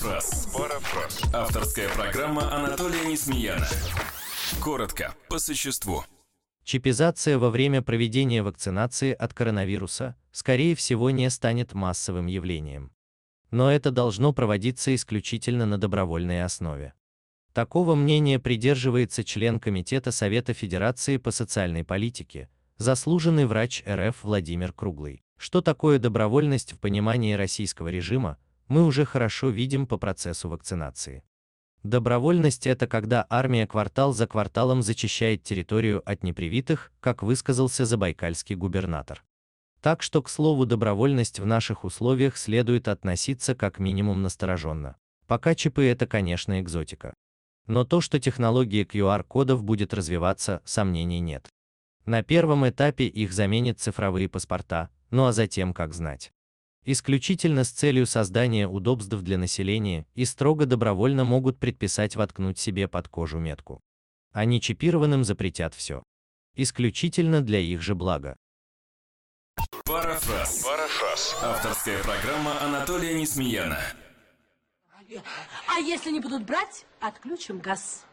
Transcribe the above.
Парафраз. Парафраз. Авторская программа Анатолия Несмеяна. Коротко, по существу. Чипизация во время проведения вакцинации от коронавируса, скорее всего, не станет массовым явлением. Но это должно проводиться исключительно на добровольной основе. Такого мнения придерживается член Комитета Совета Федерации по социальной политике, заслуженный врач РФ Владимир Круглый. Что такое добровольность в понимании российского режима, мы уже хорошо видим по процессу вакцинации. Добровольность – это когда армия квартал за кварталом зачищает территорию от непривитых, как высказался забайкальский губернатор. Так что, к слову, добровольность в наших условиях следует относиться как минимум настороженно. Пока чипы – это, конечно, экзотика. Но то, что технология QR-кодов будет развиваться, сомнений нет. На первом этапе их заменят цифровые паспорта, ну а затем как знать. Исключительно с целью создания удобств для населения и строго добровольно могут предписать воткнуть себе под кожу метку. Они чипированным запретят все. Исключительно для их же блага. Парафраз. Парафраз. Авторская программа Анатолия Несмеяна. А если не будут брать, отключим газ.